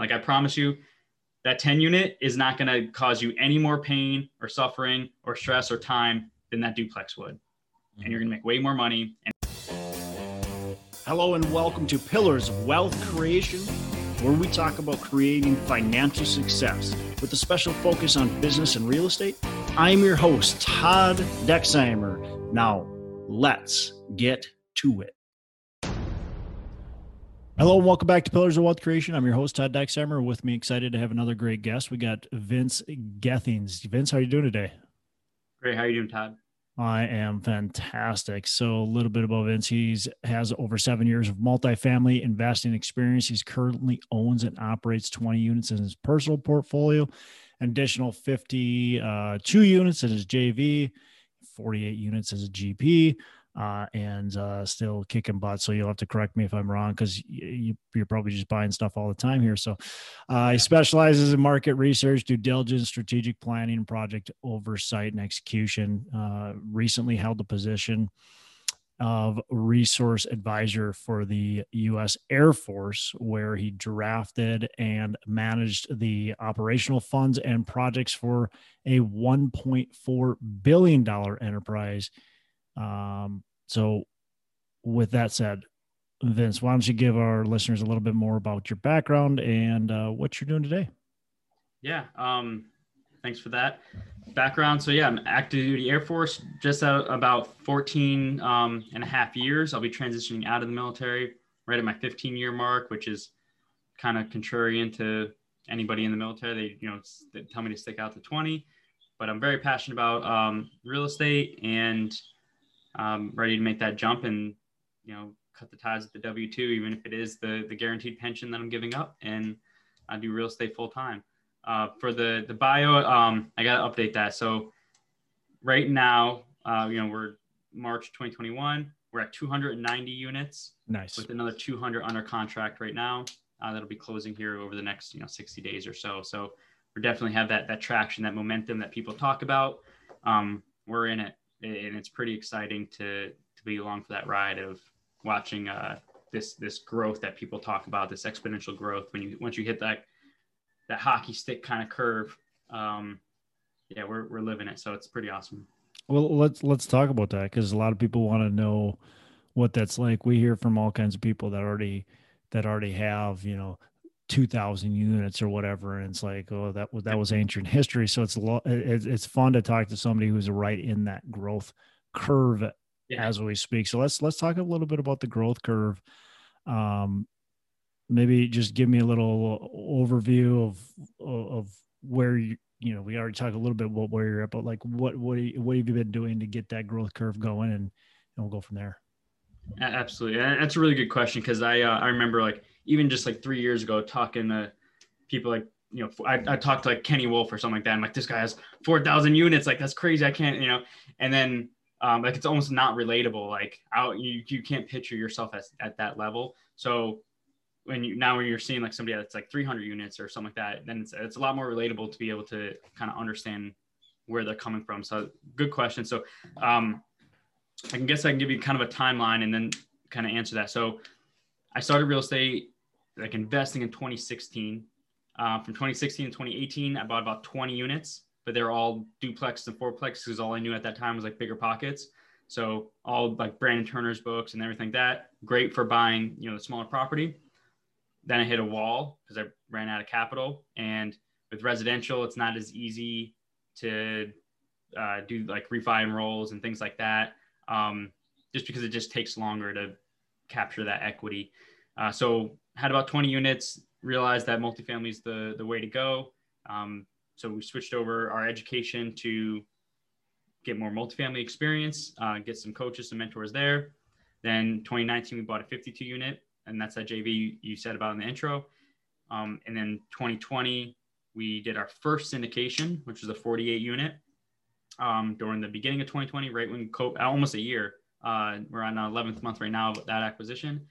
Like I promise you, that 10 unit is not going to cause you any more pain or suffering or stress or time than that duplex would. Mm-hmm. And you're going to make way more money. And- Hello, and welcome to Pillars of Wealth Creation, where we talk about creating financial success with a special focus on business and real estate. I'm your host, Todd Dexheimer. Now, let's get to it. Hello and welcome back to Pillars of Wealth Creation. I'm your host Todd Dexheimer. With me, excited to have another great guest. We got Vince Gethings. Vince, how are you doing today? Great. How are you doing, Todd? I am fantastic. So a little bit about Vince. He's has over seven years of multifamily investing experience. He's currently owns and operates 20 units in his personal portfolio, an additional 52 uh, units in his JV, 48 units as a GP uh, and uh, still kicking butt. So you'll have to correct me if I'm wrong because you, are probably just buying stuff all the time here. So uh, he specializes in market research, due diligence, strategic planning, project oversight, and execution. Uh, recently held the position of resource advisor for the U.S. Air Force, where he drafted and managed the operational funds and projects for a $1.4 billion enterprise um, so, with that said, Vince, why don't you give our listeners a little bit more about your background and uh, what you're doing today? Yeah. Um, thanks for that background. So yeah, I'm active duty Air Force, just out about 14 um, and a half years. I'll be transitioning out of the military right at my 15 year mark, which is kind of contrarian to anybody in the military. They, you know, they tell me to stick out to 20, but I'm very passionate about um, real estate and um, ready to make that jump and you know cut the ties with the W two, even if it is the the guaranteed pension that I'm giving up, and I do real estate full time. Uh, for the the bio, um, I got to update that. So right now, uh, you know, we're March 2021. We're at 290 units. Nice. With another 200 under contract right now. Uh, that'll be closing here over the next you know 60 days or so. So we definitely have that that traction, that momentum that people talk about. Um, we're in it and it's pretty exciting to to be along for that ride of watching uh, this this growth that people talk about, this exponential growth. When you once you hit that that hockey stick kind of curve, um, yeah, we're we're living it. So it's pretty awesome. Well, let's let's talk about that because a lot of people want to know what that's like. We hear from all kinds of people that already that already have you know 2000 units or whatever and it's like oh that was that was ancient history. So it's it's, it's fun to talk to somebody who's right in that growth curve yeah. as we speak. So let's let's talk a little bit about the growth curve. Um maybe just give me a little overview of of where you you know we already talked a little bit about where you're at but like what what what have you been doing to get that growth curve going? And, and we'll go from there absolutely that's a really good question because i uh, i remember like even just like three years ago, talking to people like, you know, I, I talked to like Kenny Wolf or something like that. I'm like, this guy has 4,000 units. Like, that's crazy. I can't, you know, and then um, like it's almost not relatable. Like, out you, you can't picture yourself as, at that level. So when you now when you're seeing like somebody that's like 300 units or something like that, then it's, it's a lot more relatable to be able to kind of understand where they're coming from. So good question. So um, I can guess I can give you kind of a timeline and then kind of answer that. So I started real estate, like investing in 2016. Uh, from 2016 to 2018, I bought about 20 units, but they're all duplex and fourplex because all I knew at that time was like BiggerPockets. So all like Brandon Turner's books and everything like that, great for buying, you know, the smaller property. Then I hit a wall because I ran out of capital. And with residential, it's not as easy to uh, do like refi and rolls and things like that, um, just because it just takes longer to capture that equity. Uh, so had about 20 units, realized that multifamily is the, the way to go. Um, so we switched over our education to get more multifamily experience, uh, get some coaches, some mentors there. Then 2019, we bought a 52 unit, and that's that JV you said about in the intro. Um, and then 2020, we did our first syndication, which was a 48 unit um, during the beginning of 2020, right when co- almost a year uh, we're on our 11th month right now of that acquisition.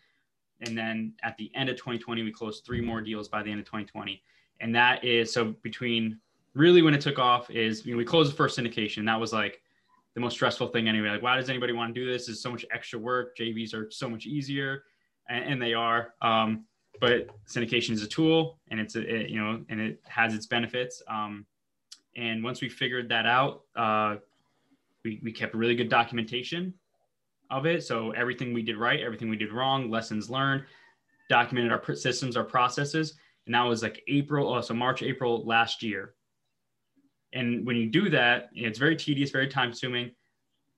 And then at the end of 2020, we closed three more deals by the end of 2020. And that is so between really when it took off is you know, we closed the first syndication. That was like the most stressful thing anyway. Like, why does anybody want to do this? Is so much extra work. JVs are so much easier, and, and they are. Um, but syndication is a tool and it's a, it, you know, and it has its benefits. Um, and once we figured that out, uh, we, we kept really good documentation of it. So everything we did right, everything we did wrong, lessons learned, documented our systems, our processes. And that was like April, oh, so March, April last year. And when you do that, it's very tedious, very time consuming,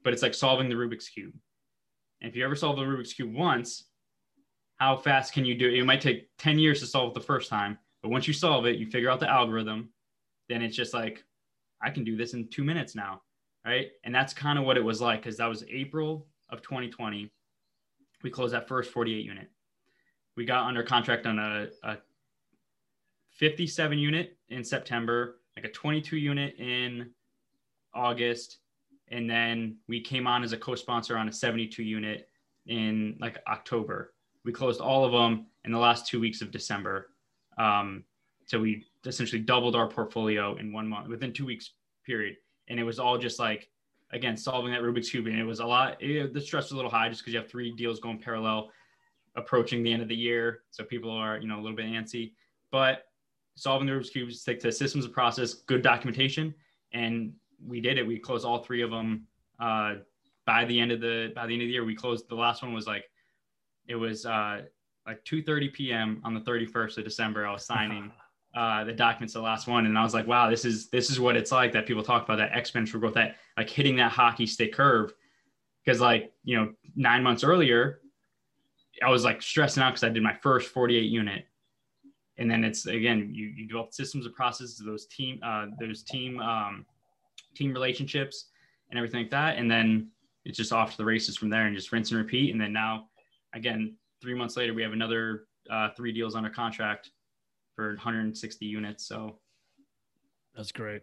but it's like solving the Rubik's Cube. And if you ever solve the Rubik's Cube once, how fast can you do it? It might take 10 years to solve it the first time, but once you solve it, you figure out the algorithm, then it's just like, I can do this in two minutes now. Right. And that's kind of what it was like because that was April of 2020. We closed that first 48 unit. We got under contract on a, a 57 unit in September, like a 22 unit in August, and then we came on as a co-sponsor on a 72 unit in like October. We closed all of them in the last two weeks of December. Um, so we essentially doubled our portfolio in one month within two weeks period, and it was all just like again solving that Rubik's cube, and it was a lot. It, the stress was a little high just because you have three deals going parallel, approaching the end of the year, so people are you know a little bit antsy. But solving the Rubik's cube, stick to systems of process, good documentation, and we did it. We closed all three of them uh, by the end of the by the end of the year. We closed the last one was like it was uh, like 2:30 p.m. on the 31st of December. I was signing uh, the documents, the last one, and I was like, wow, this is this is what it's like that people talk about that exponential growth, that like hitting that hockey stick curve. Because like you know, nine months earlier, I was like stressing out because I did my first 48 unit and then it's again you, you develop systems and processes those team uh, those team um, team relationships and everything like that. And then it's just off to the races from there and just rinse and repeat. And then now, again, three months later, we have another uh, three deals under contract for 160 units. So that's great.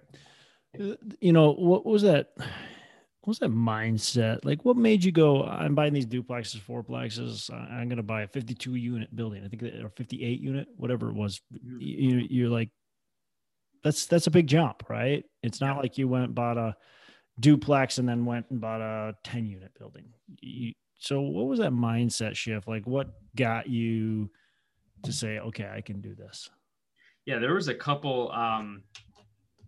You know, what was that? What was that mindset? Like, what made you go? I'm buying these duplexes, fourplexes. I'm going to buy a 52 unit building. I think, or 58 unit, whatever it was. Mm-hmm. You, you're like, that's that's a big jump, right? It's not yeah. like you went and bought a duplex and then went and bought a 10 unit building. You, so what was that mindset shift? Like what got you to say, okay, I can do this? Yeah, there was a couple um,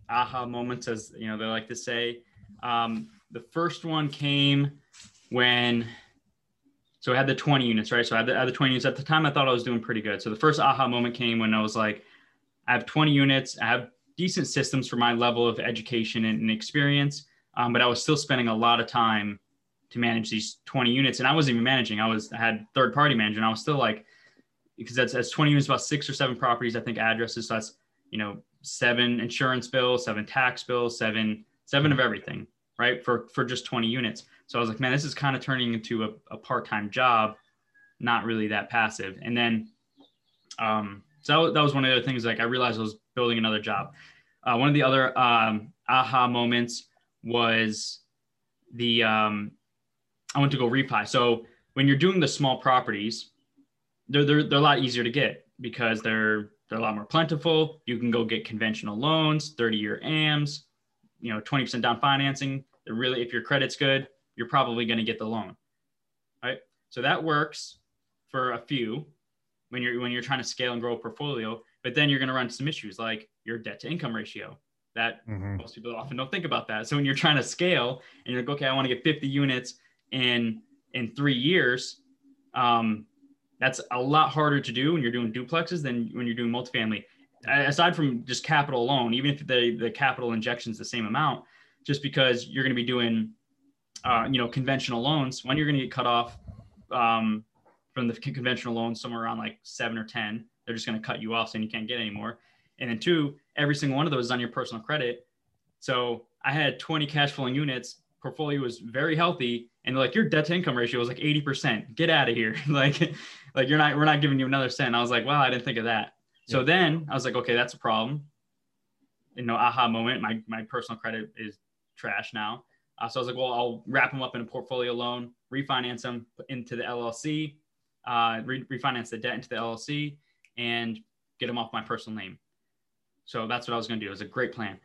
aha moments, as you know, they like to say. Um, the first one came when, so I had the 20 units, right? So I had the, I had the 20 units at the time. I thought I was doing pretty good. So the first aha moment came when I was like, I have 20 units. I have decent systems for my level of education and, and experience. Um, but I was still spending a lot of time to manage these 20 units. And I wasn't even managing, I was, I had third party management. I was still like, because that's, that's 20 units, about six or seven properties, I think addresses. So that's, you know, seven insurance bills, seven tax bills, seven, seven of everything, right. For, for just 20 units. So I was like, man, this is kind of turning into a, a part-time job, not really that passive. And then, um, so that was one of the other things. Like I realized I was building another job. Uh, one of the other um, aha moments was the um, I went to go refi. So when you're doing the small properties, they're, they're they're a lot easier to get because they're they're a lot more plentiful. You can go get conventional loans, 30 year AMs, you know, 20% down financing. They're really, if your credit's good, you're probably going to get the loan. Right. So that works for a few when you're when you're trying to scale and grow a portfolio. But then you're going to run some issues like your debt to income ratio. That mm-hmm. most people often don't think about that. So when you're trying to scale and you're like, okay, I want to get 50 units in in three years, um, that's a lot harder to do when you're doing duplexes than when you're doing multifamily. Aside from just capital alone, even if the the capital injection is the same amount, just because you're going to be doing, uh, you know, conventional loans, when you're going to get cut off um, from the conventional loans somewhere around like seven or 10. They're just going to cut you off saying you can't get anymore. And then two, every single one of those is on your personal credit. So I had 20 cash flowing units. Portfolio was very healthy. And like your debt to income ratio was like 80%. Get out of here. like, like you're not, we're not giving you another cent. I was like, wow, I didn't think of that. Yeah. So then I was like, okay, that's a problem. You know, aha moment. My, my personal credit is trash now. Uh, so I was like, well, I'll wrap them up in a portfolio loan, refinance them into the LLC, uh, re- refinance the debt into the LLC and get them off my personal name. So that's what I was going to do. It was a great plan.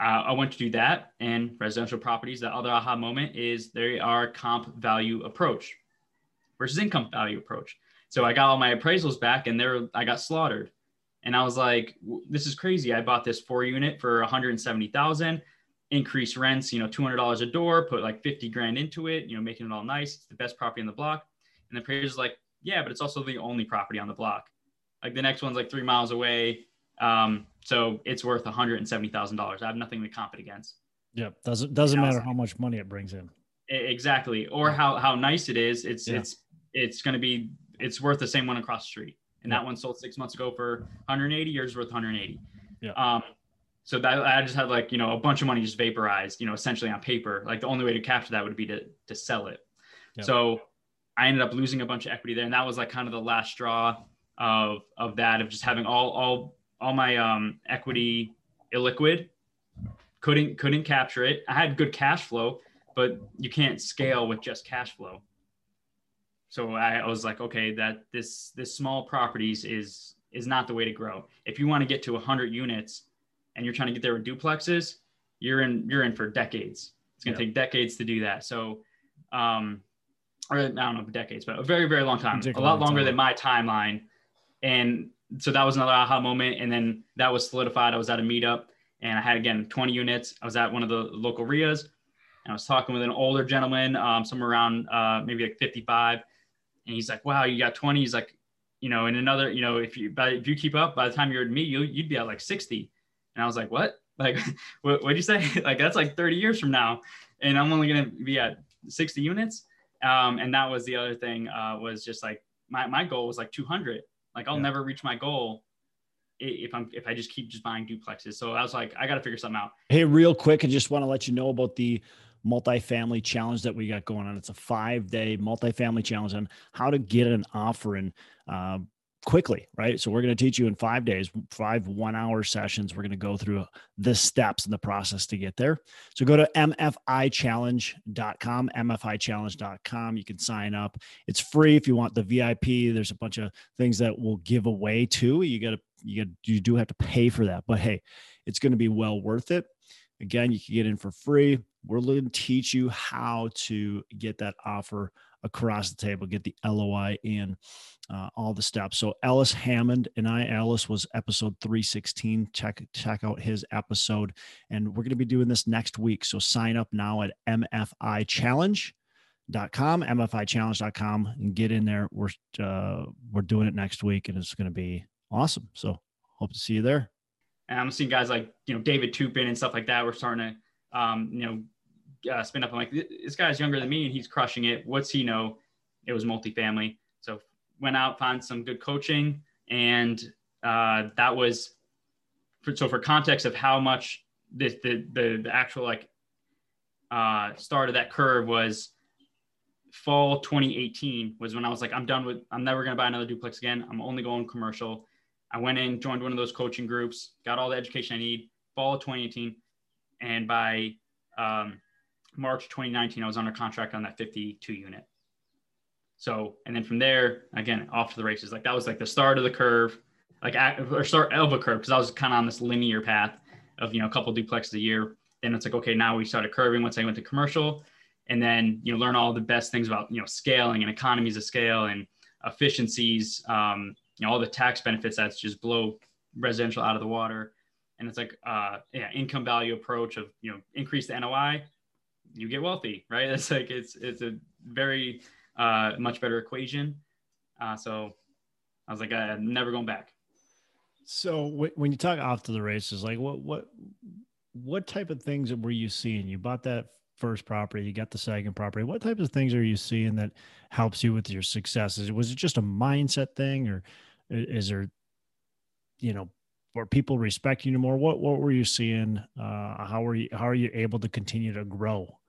Uh, I want to do that and residential properties. The other aha moment is they are comp value approach versus income value approach. So I got all my appraisals back and there I got slaughtered. And I was like, this is crazy. I bought this four unit for 170,000, increased rents, you know, $200 a door, put like 50 grand into it, you know, making it all nice. It's the best property in the block. And the appraiser's like, yeah, but it's also the only property on the block. Like the next one's like three miles away. Um, so it's worth $170,000. I have nothing to comp it against. Yep. Doesn't, doesn't matter how much money it brings in. Exactly. Or how, how nice it is. It's, yeah. it's, it's going to be, it's worth the same one across the street. And that one sold six months ago for 180 yours worth 180. Yeah. Um, so that I just had like, you know, a bunch of money just vaporized, you know, essentially on paper. Like the only way to capture that would be to, to sell it. Yep. So I ended up losing a bunch of equity there. And that was like kind of the last straw of, of that, of just having all, all, all my um, equity illiquid couldn't, couldn't capture it. I had good cash flow, but you can't scale with just cash flow. So I, I was like, okay, that this, this small properties is, is not the way to grow. If you want to get to 100 units and you're trying to get there with duplexes, you're in you're in for decades. It's going to take decades to do that. So, um, or I don't know decades, but a very very long time, a lot longer time. than my timeline. And so that was another aha moment. And then that was solidified. I was at a meetup and I had again 20 units. I was at one of the local REIAs and I was talking with an older gentleman, um, somewhere around uh, maybe like 55, and he's like, "Wow, you got 20." He's like, you know, in another, you know, if you by, if you keep up, by the time you're at me, you you'd be at like 60. And I was like, what? Like, what would you say? like, that's like 30 years from now. And I'm only going to be at 60 units. Um, and that was the other thing uh, was just like, my, my goal was like 200. Like, I'll yeah. never reach my goal if I'm if I just keep just buying duplexes. So I was like, I got to figure something out. Hey, real quick, I just want to let you know about the multifamily challenge that we got going on. It's a five day multifamily challenge on how to get an offer in uh, quickly, right? So we're going to teach you in five days, five one hour sessions. We're going to go through the steps in the process to get there. So go to mfichallenge.com, mfichallenge.com. You can sign up. It's free if you want the VIP. There's a bunch of things that we'll give away too. You got to, you got, you do have to pay for that, but hey, it's going to be well worth it. Again, you can get in for free. We're going to teach you how to get that offer across the table, get the LOI in, uh, all the steps. So Ellis Hammond and I, Ellis was episode 316. Check check out his episode, and we're going to be doing this next week. So sign up now at MFI Challenge dot com mfichallenge.com and get in there we're uh we're doing it next week and it's going to be awesome so hope to see you there and i'm seeing guys like you know david toupin and stuff like that we're starting to um you know uh, spin up. I'm like, this guy's younger than me and he's crushing it. What's he know? It was multifamily. So went out, found some good coaching, and uh, that was for, so for context of how much this the the, the actual like uh, start of that curve was fall 2018 was when I was like, I'm done with. I'm never gonna buy another duplex again. I'm only going commercial. I went in, joined one of those coaching groups, got all the education I need. Fall of 2018, and by um, March 2019, I was under contract on that 52 unit. So, and then from there, again, off to the races. Like that was like the start of the curve, like or start of a curve, because I was kind of on this linear path of you know a couple duplexes a year. Then it's like okay, now we started curving once I went to commercial, and then you know learn all the best things about you know scaling and economies of scale and efficiencies. Um, you know all the tax benefits that's just blow residential out of the water. And it's like uh, yeah, income value approach of you know increase the NOI, you get wealthy, right? It's like it's it's a very uh, much better equation. Uh, so I was like, I'm never going back. So w- when you talk off to the races, like what what what type of things were you seeing? You bought that first property, you got the second property. What types of things are you seeing that helps you with your successes? Was it just a mindset thing, or is there, you know, or people respect you more? What what were you seeing? Uh, how were you how are you able to continue to grow?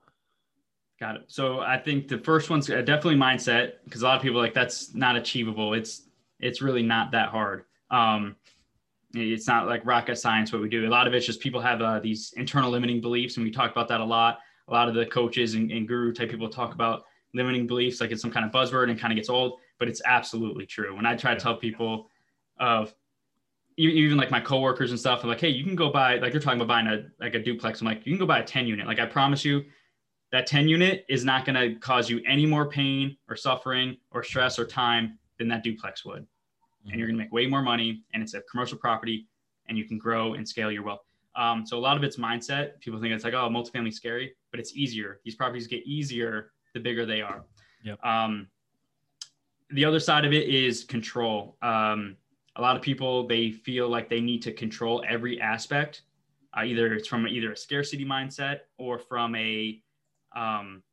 Got it. So I think the first one's definitely mindset because a lot of people like that's not achievable. It's it's really not that hard. Um, it's not like rocket science what we do. A lot of it's just people have uh, these internal limiting beliefs, and we talk about that a lot. A lot of the coaches and, and guru type people talk about limiting beliefs like it's some kind of buzzword and kind of gets old, but it's absolutely true. When I try to tell people of even like my coworkers and stuff, I'm like, hey, you can go buy like they're talking about buying a like a duplex. I'm like, you can go buy a 10 unit. Like I promise you, that 10 unit is not going to cause you any more pain or suffering or stress or time than that duplex would. And you're going to make way more money. And it's a commercial property and you can grow and scale your wealth. Um, so a lot of it's mindset. People think it's like, oh, multifamily scary, but it's easier. These properties get easier the bigger they are. Yep. Um, the other side of it is control. Um, a lot of people they feel like they need to control every aspect. Uh, either it's from either a scarcity mindset or from a um,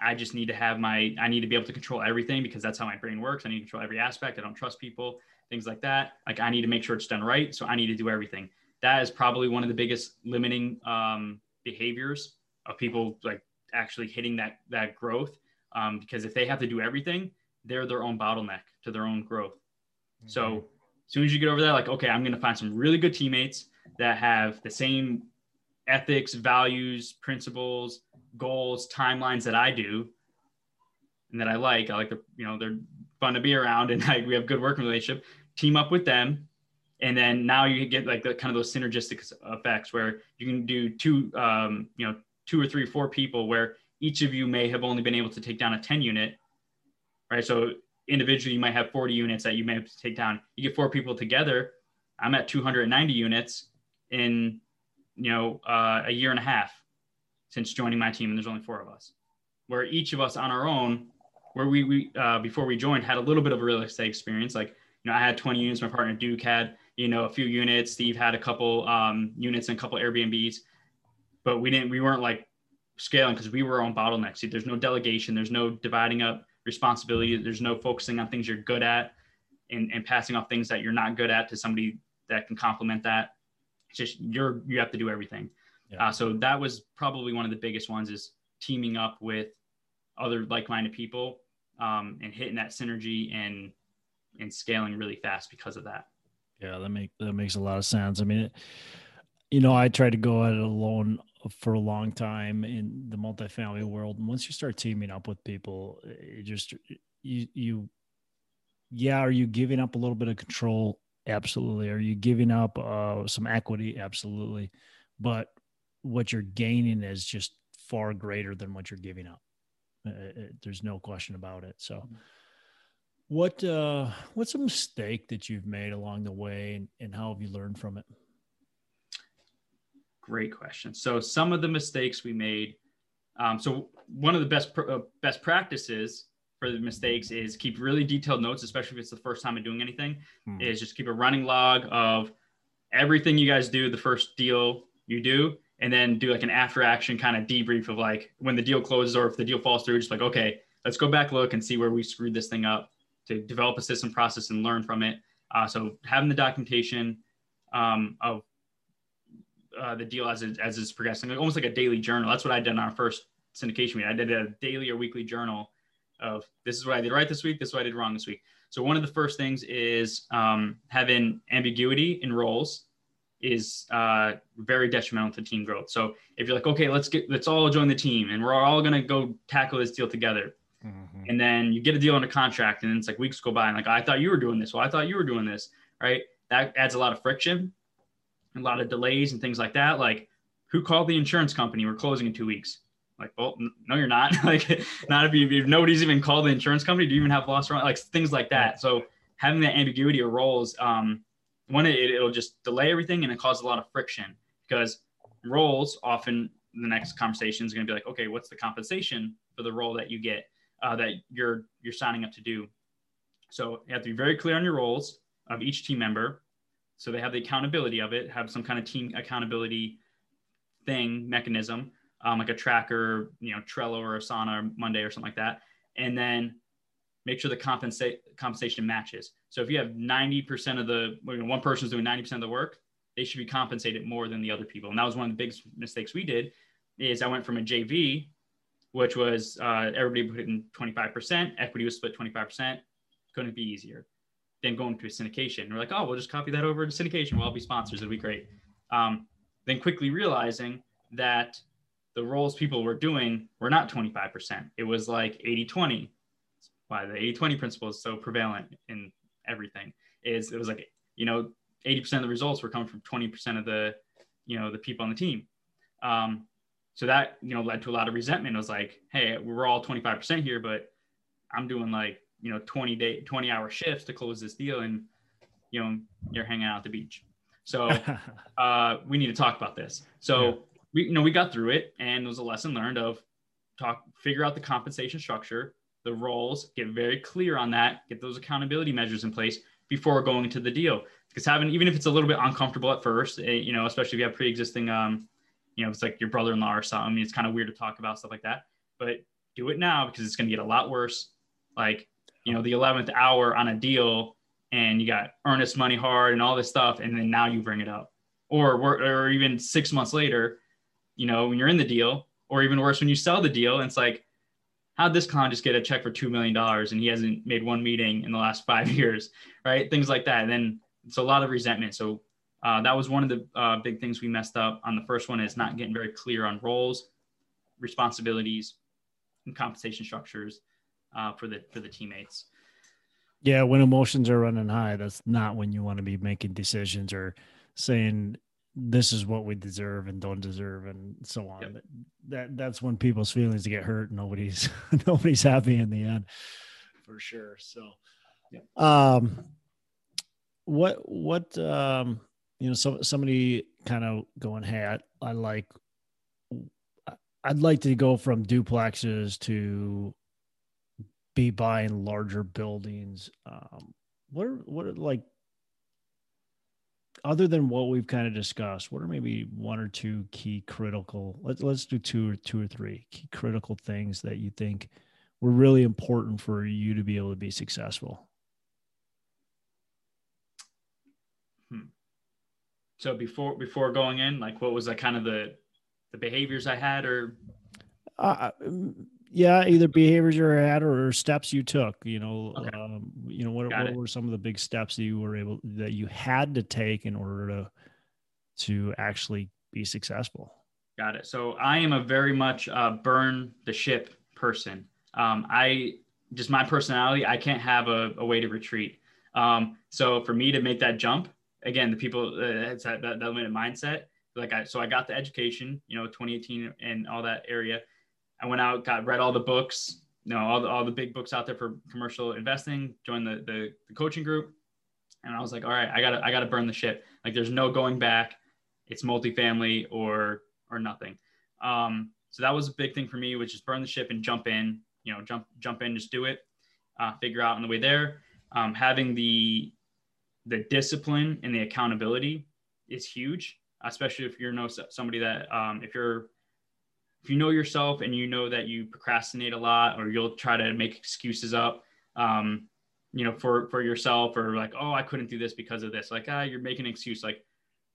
I just need to have my I need to be able to control everything because that's how my brain works. I need to control every aspect. I don't trust people, things like that. Like I need to make sure it's done right, so I need to do everything. That is probably one of the biggest limiting um, behaviors of people like actually hitting that that growth. Um, because if they have to do everything, they're their own bottleneck to their own growth. Mm-hmm. So as soon as you get over that, like, okay, I'm going to find some really good teammates that have the same ethics, values, principles, goals, timelines that I do, and that I like. I like the, you know, they're fun to be around, and like we have good working relationship. Team up with them, and then now you get like the kind of those synergistic effects where you can do two, um, you know, two or three, four people where each of you may have only been able to take down a 10 unit, right? So individually, you might have 40 units that you may have to take down. You get four people together. I'm at 290 units in, you know, uh, a year and a half since joining my team, and there's only four of us. Where each of us on our own, where we, we uh, before we joined, had a little bit of a real estate experience. Like, you know, I had 20 units. My partner Duke had, you know, a few units. Steve had a couple um, units and a couple Airbnbs, but we didn't. We weren't like scaling because we were on bottlenecks. See, There's no delegation. There's no dividing up responsibility. There's no focusing on things you're good at and, and passing off things that you're not good at to somebody that can complement that. Just you're you have to do everything. Yeah. Uh, so that was probably one of the biggest ones is teaming up with other like-minded people um, and hitting that synergy and and scaling really fast because of that. Yeah, that make that makes a lot of sense. I mean, it, you know, I tried to go at it alone for a long time in the multifamily world. And once you start teaming up with people, it just you you yeah, are you giving up a little bit of control? Absolutely. Are you giving up uh, some equity? Absolutely. But what you're gaining is just far greater than what you're giving up. Uh, it, uh, there's no question about it. So, mm-hmm. what uh, what's a mistake that you've made along the way, and, and how have you learned from it? Great question. So, some of the mistakes we made. Um, so, one of the best pr- uh, best practices for the mistakes is keep really detailed notes, especially if it's the first time of doing anything. Hmm. Is just keep a running log of everything you guys do the first deal you do and then do like an after action kind of debrief of like when the deal closes or if the deal falls through, just like, okay, let's go back, look and see where we screwed this thing up to develop a system process and learn from it. Uh, so having the documentation um, of uh, the deal as, it, as it's progressing, like almost like a daily journal. That's what I did on our first syndication meeting. I did a daily or weekly journal of this is what I did right this week, this is what I did wrong this week. So one of the first things is um, having ambiguity in roles is uh, very detrimental to team growth. So if you're like, okay, let's get let's all join the team and we're all gonna go tackle this deal together. Mm-hmm. And then you get a deal under contract, and it's like weeks go by, and like I thought you were doing this, well, I thought you were doing this, right? That adds a lot of friction, a lot of delays, and things like that. Like, who called the insurance company? We're closing in two weeks. Like, well, no, you're not. like, not if, you, if nobody's even called the insurance company. Do you even have loss run? Like things like that. So having that ambiguity of roles um, one it, it'll just delay everything and it causes a lot of friction because roles often the next conversation is going to be like okay what's the compensation for the role that you get uh, that you're you're signing up to do so you have to be very clear on your roles of each team member so they have the accountability of it have some kind of team accountability thing mechanism um, like a tracker you know trello or asana or monday or something like that and then make sure the compensate compensation matches. So if you have 90% of the one person's doing 90% of the work, they should be compensated more than the other people. And that was one of the big mistakes we did is I went from a JV, which was uh, everybody put in 25%, equity was split 25%. Couldn't be easier. Then going to a syndication. We're like, oh, we'll just copy that over to syndication. We'll all be sponsors. It'll be great. Um, then quickly realizing that the roles people were doing were not 25%. It was like 80 20, why the 80-20 principle is so prevalent in everything is it was like you know 80% of the results were coming from 20% of the you know the people on the team. Um, so that you know led to a lot of resentment. It was like hey we're all 25% here but i'm doing like you know 20 day 20 hour shifts to close this deal and you know you're hanging out at the beach. So uh, we need to talk about this. So. We you know we got through it and it was a lesson learned of talk figure out the compensation structure. The roles get very clear on that get those accountability measures in place before going into the deal. Because having even if it's a little bit uncomfortable at first eh, you know especially if you have pre-existing um you know it's like your brother-in-law or something it's kind of weird to talk about stuff like that but do it now because it's going to get a lot worse. Like you know the 11th hour on a deal and you got earnest money hard and all this stuff and then now you bring it up. Or or even six months later you know when you're in the deal or even worse when you sell the deal it's like how'd this con just get a check for $2 million and he hasn't made one meeting in the last five years right? Things like that. And then it's a lot of resentment. So uh, that was one of the uh, big things we messed up on the first one is not getting very clear on roles responsibilities and compensation structures uh, for the for the teammates. Yeah, when emotions are running high, that's not when you want to be making decisions or saying this is what we deserve and don't deserve and so on. Yep. That that's when people's feelings get hurt. Nobody's nobody's happy in the end, for sure. So, yep. um, what what um, you know, so somebody kind of going, hey, I, I like I'd like to go from duplexes to be buying larger buildings. Um, what are what are like other than what we've kind of discussed? What are maybe one or two key critical? Let's let's do two or two or three key critical things that you think were really important for you to be able to be successful. Hmm. So before before going in, like what was that kind of the the behaviors I had, or uh, yeah, either behaviors you had or steps you took. You know, okay. um, you know what, what were some of the big steps that you were able that you had to take in order to to actually be successful. Got it. So I am a very much uh, burn the ship person. Um, I just my personality. I can't have a, a way to retreat. Um, so for me to make that jump again, the people uh, that, that limited mindset. Like I, so I got the education, you know, 2018 and all that area I went out, got read all the books, you know, all the, all the big books out there for commercial investing, joined the, the, the coaching group. And I was like, all right, I gotta, I gotta burn the ship. Like there's no going back. It's multifamily or, or nothing. Um, so that was a big thing for me, which is burn the ship and jump in, you know, jump, jump in, just do it, uh, figure out on the way there. Um, having the, the discipline and the accountability is huge, especially if you're know somebody that, um, if you're if you know yourself and you know that you procrastinate a lot or you'll try to make excuses up um, you know for for yourself or like oh i couldn't do this because of this. Like ah you're making an excuse. Like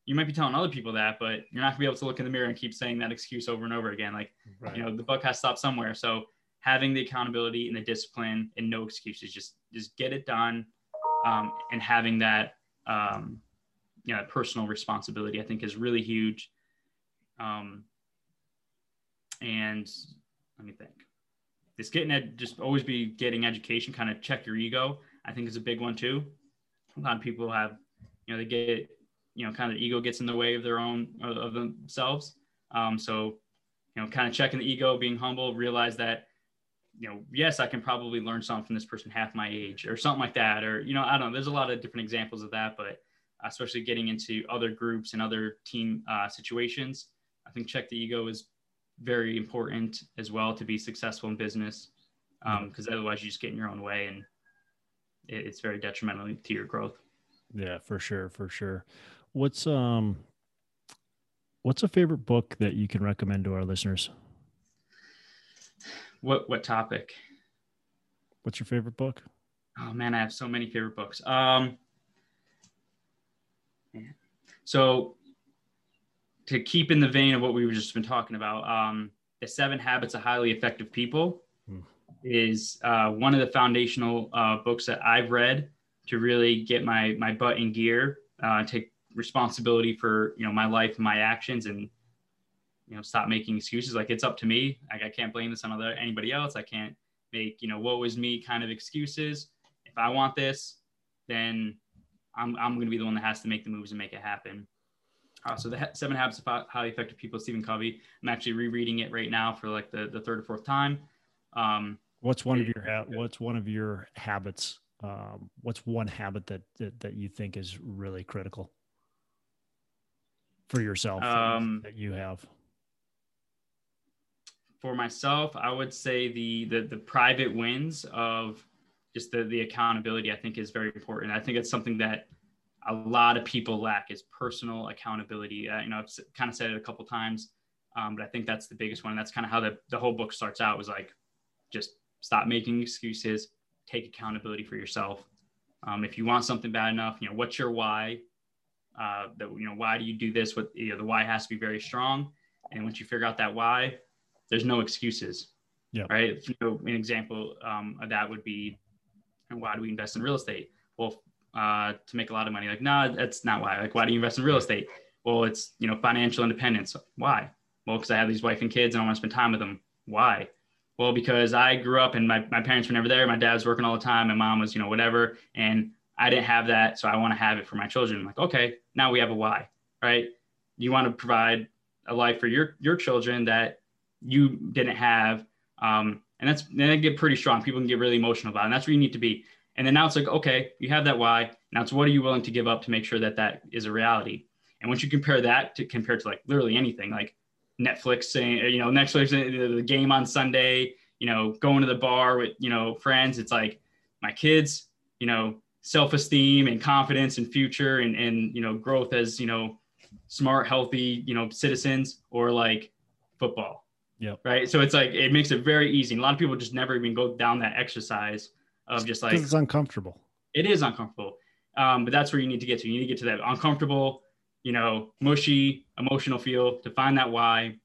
you might be telling other people that but you're not gonna be able to look in the mirror and keep saying that excuse over and over again. Like right. you know the buck has to stop somewhere. So having the accountability and the discipline and no excuses just just get it done um, and having that um, you know personal responsibility i think is really huge. Um, and let me think. This getting ed, just always be getting education, kind of check your ego. I think is a big one too. A lot of people have, you know, they get, you know, kind of ego gets in the way of their own of themselves. Um, so, you know, kind of checking the ego, being humble, realize that, you know, yes, I can probably learn something from this person half my age or something like that. Or, you know, I don't know. There's a lot of different examples of that, but especially getting into other groups and other team uh, situations, I think check the ego is very important as well to be successful in business because um, otherwise you just get in your own way and it, it's very detrimental to your growth. Yeah for sure for sure. What's um what's a favorite book that you can recommend to our listeners? What what topic? What's your favorite book? Oh man i have so many favorite books. Um so to keep in the vein of what we've just been talking about, um, the Seven Habits of Highly Effective People hmm. is uh, one of the foundational uh, books that I've read to really get my my butt in gear, uh, take responsibility for you know my life and my actions, and you know stop making excuses. Like it's up to me. Like I can't blame this on other anybody else. I can't make you know what was me kind of excuses. If I want this, then I'm I'm going to be the one that has to make the moves and make it happen. Uh, so the Seven Habits of Highly Effective People, Stephen Covey. I'm actually rereading it right now for like the, the third or fourth time. Um, What's one of your ha- What's one of your habits? Um, what's one habit that, that that you think is really critical for yourself Um, that you have? for myself, I would say the the the private wins of just the the accountability. I think is very important. I think it's something that a lot of people lack is personal accountability. Uh, you know, I've kind of said it a couple times, um, but I think that's the biggest one. And that's kind of how the the whole book starts out. Was like, just stop making excuses, take accountability for yourself. Um, if you want something bad enough, you know, what's your why? Uh, that you know, why do you do this? What you know, the why has to be very strong. And once you figure out that why, there's no excuses. Yeah. Right. You know, an example um, of that would be, and why do we invest in real estate? Well, uh, to make a lot of money. Like, no, that's not why. Like, why do you invest in real estate? Well, it's you know financial independence. Why? Well, because I have these wife and kids and I want to spend time with them. Why? Well, because I grew up and my, my parents were never there. My dad was working all the time. My mom was, you know, whatever. And I didn't have that. So I want to have it for my children. I'm like, okay, now we have a why, right? You want to provide a life for your, your children that you didn't have. Um, and that's, then they get pretty strong. People can get really emotional about it. And that's where you need to be. And then now it's like, okay, you have that why. Now it's what are you willing to give up to make sure that that is a reality? And once you compare that to compare to like literally anything, like Netflix saying, you know, Netflix, the game on Sunday, you know, going to the bar with, you know, friends. It's like my kids, you know, self-esteem and confidence and future and, and, you know, growth as, you know, smart, healthy, you know, citizens or like football. Yeah. Right. So it's like, it makes it very easy. And a lot of people just never even go down that exercise of just like, it's uncomfortable. it is uncomfortable. Um, but that's where you need to get to. You need to get to that uncomfortable, you know, mushy, emotional feel to find that why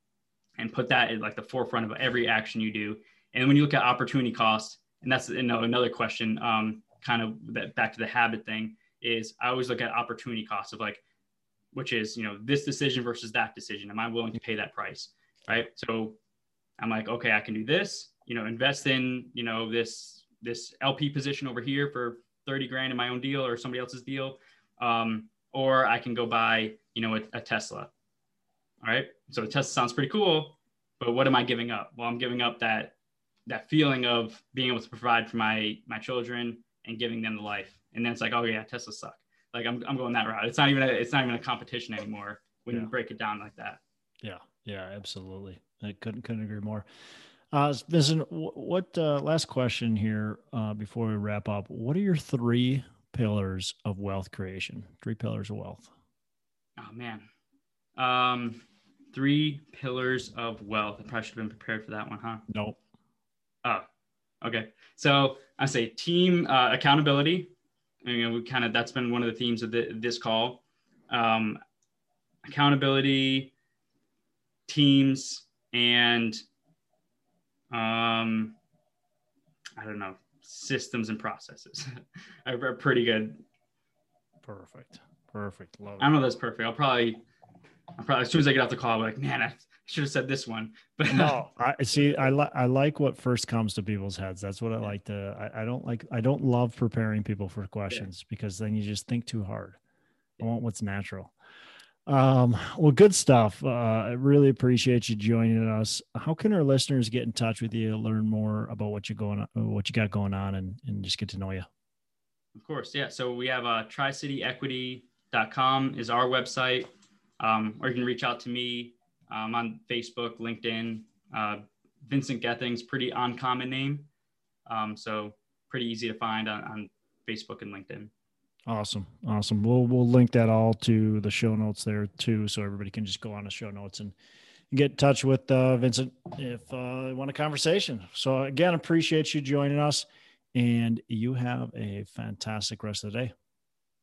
and put that at like the forefront of every action you do. And when you look at opportunity cost, and that's you know another question, um, kind of that back to the habit thing is I always look at opportunity cost of like, which is you know this decision versus that decision. Am I willing to pay that price? Right. So I'm like, okay, I can do this. You know, invest in you know this this LP position over here for 30 grand in my own deal or somebody else's deal. Um, or I can go buy, you know, a, a Tesla. All right. So a Tesla sounds pretty cool, but what am I giving up? Well, I'm giving up that, that feeling of being able to provide for my, my children and giving them the life. And then it's like, oh yeah, Tesla suck. Like I'm, I'm going that route. It's not even, a, it's not even a competition anymore when Yeah. you break it down like that. Yeah, yeah, absolutely. I couldn't couldn't agree more. Uh, Vincent, wh- what uh, last question here uh, before we wrap up? What are your three pillars of wealth creation? Three pillars of wealth. Oh man. Um, three pillars of wealth. I probably should have been prepared for that one, huh? No, Oh, okay. So I say team uh, accountability. You know, we kind of that's been one of the themes of the, this call. Um, accountability, teams, and um, I don't know, systems and processes are, pretty good. perfect, perfect. Love I don't know that's perfect. I'll probably, I'll probably as soon as I get off the call, I'll be like, man, I should have said this one. But No, I see. I like I like what first comes to people's heads. That's what I like to. I, I don't like. I don't love preparing people for questions because then you just think too hard. I want what's natural. Um, well, good stuff. Uh, I really appreciate you joining us. How can our listeners get in touch with you, learn more about what you're going on, what you got going on, and and just get to know you? Of course, yeah. So we have uh, tricityequity.com is our website, um, or you can reach out to me um, on Facebook, LinkedIn. Uh, Vincent Gething's pretty uncommon name, um, so pretty easy to find on, on Facebook and LinkedIn. Awesome, awesome. We'll we'll link that all to the show notes there too, so everybody can just go on the show notes and get in touch with uh, Vincent if uh, they want a conversation. So again, appreciate you joining us, and you have a fantastic rest of the day.